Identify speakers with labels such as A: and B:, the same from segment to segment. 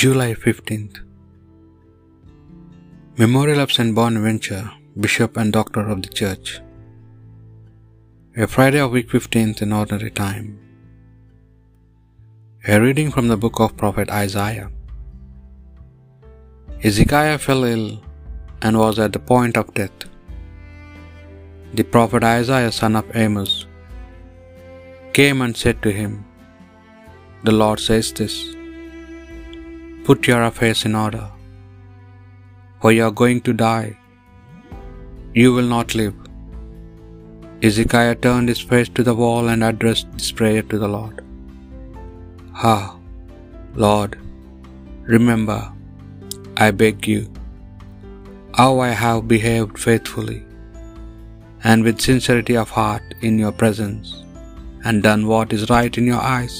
A: July 15th. Memorial of St. Bonaventure, Bishop and Doctor of the Church. A Friday of week 15th in ordinary time. A reading from the book of Prophet Isaiah. Hezekiah fell ill and was at the point of death. The prophet Isaiah, son of Amos, came and said to him, The Lord says this Put your affairs in order, for you are going to die. You will not live. Hezekiah turned his face to the wall and addressed this prayer to the Lord. Ah, Lord, remember, I beg you, how I have behaved faithfully and with sincerity of heart in your presence, and done what is right in your eyes.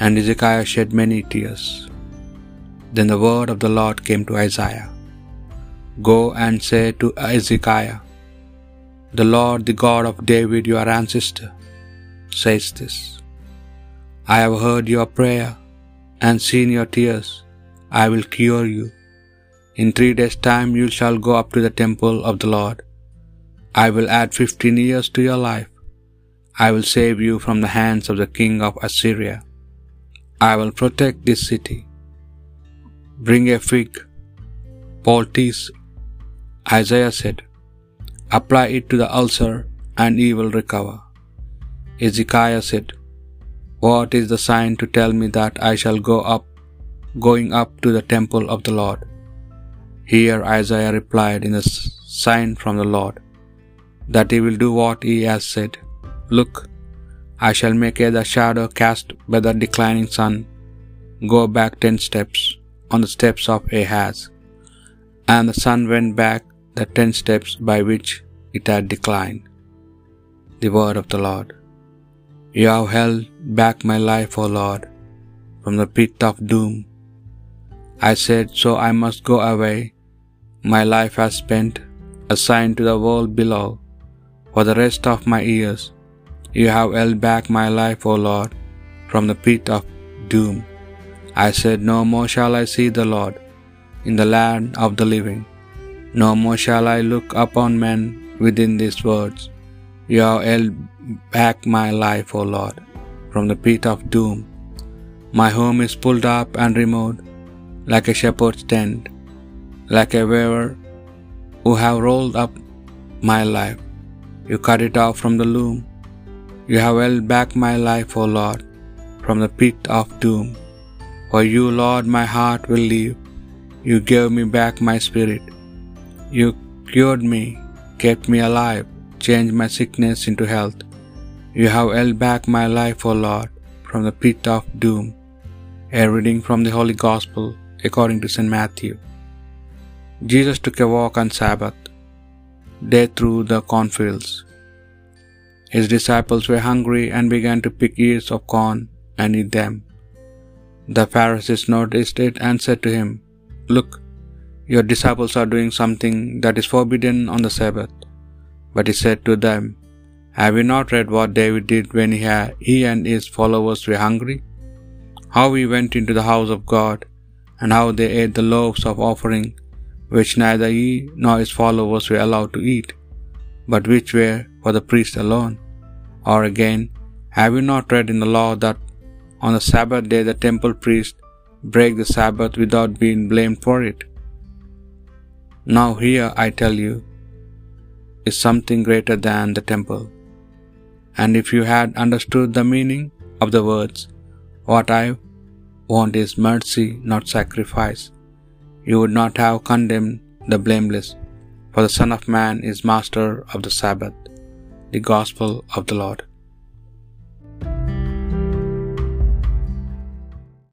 A: And Hezekiah shed many tears. Then the word of the Lord came to Isaiah Go and say to Hezekiah, The Lord, the God of David, your ancestor, says this I have heard your prayer and seen your tears. I will cure you. In three days' time you shall go up to the temple of the Lord. I will add fifteen years to your life. I will save you from the hands of the king of Assyria. I will protect this city. Bring a fig, poultice. Isaiah said, Apply it to the ulcer, and he will recover. Hezekiah said, What is the sign to tell me that I shall go up, going up to the temple of the Lord? Here Isaiah replied in a sign from the Lord, that he will do what he has said. Look, I shall make the shadow cast by the declining sun go back ten steps on the steps of Ahaz. And the sun went back the ten steps by which it had declined. The word of the Lord. You have held back my life, O Lord, from the pit of doom. I said, So I must go away. My life has spent, assigned to the world below, for the rest of my years. You have held back my life, O Lord, from the pit of doom. I said, No more shall I see the Lord in the land of the living. No more shall I look upon men within these words. You have held back my life, O Lord, from the pit of doom. My home is pulled up and removed, like a shepherd's tent, like a weaver who have rolled up my life. You cut it off from the loom. You have held back my life, O Lord, from the pit of doom. For you, Lord, my heart will live. You gave me back my spirit. You cured me, kept me alive, changed my sickness into health. You have held back my life, O Lord, from the pit of doom. A reading from the Holy Gospel according to St. Matthew. Jesus took a walk on Sabbath day through the cornfields. His disciples were hungry and began to pick ears of corn and eat them. The Pharisees noticed it and said to him, Look, your disciples are doing something that is forbidden on the Sabbath. But he said to them, Have you not read what David did when he, and his followers were hungry? How he went into the house of God, and how they ate the loaves of offering, which neither he nor his followers were allowed to eat, but which were for the priest alone. Or again, have you not read in the law that on the Sabbath day the temple priest break the Sabbath without being blamed for it? Now here I tell you is something greater than the temple. And if you had understood the meaning of the words, what I want is mercy, not sacrifice, you would not have condemned the blameless, for the Son of Man is master of the Sabbath. The Gospel of the Lord.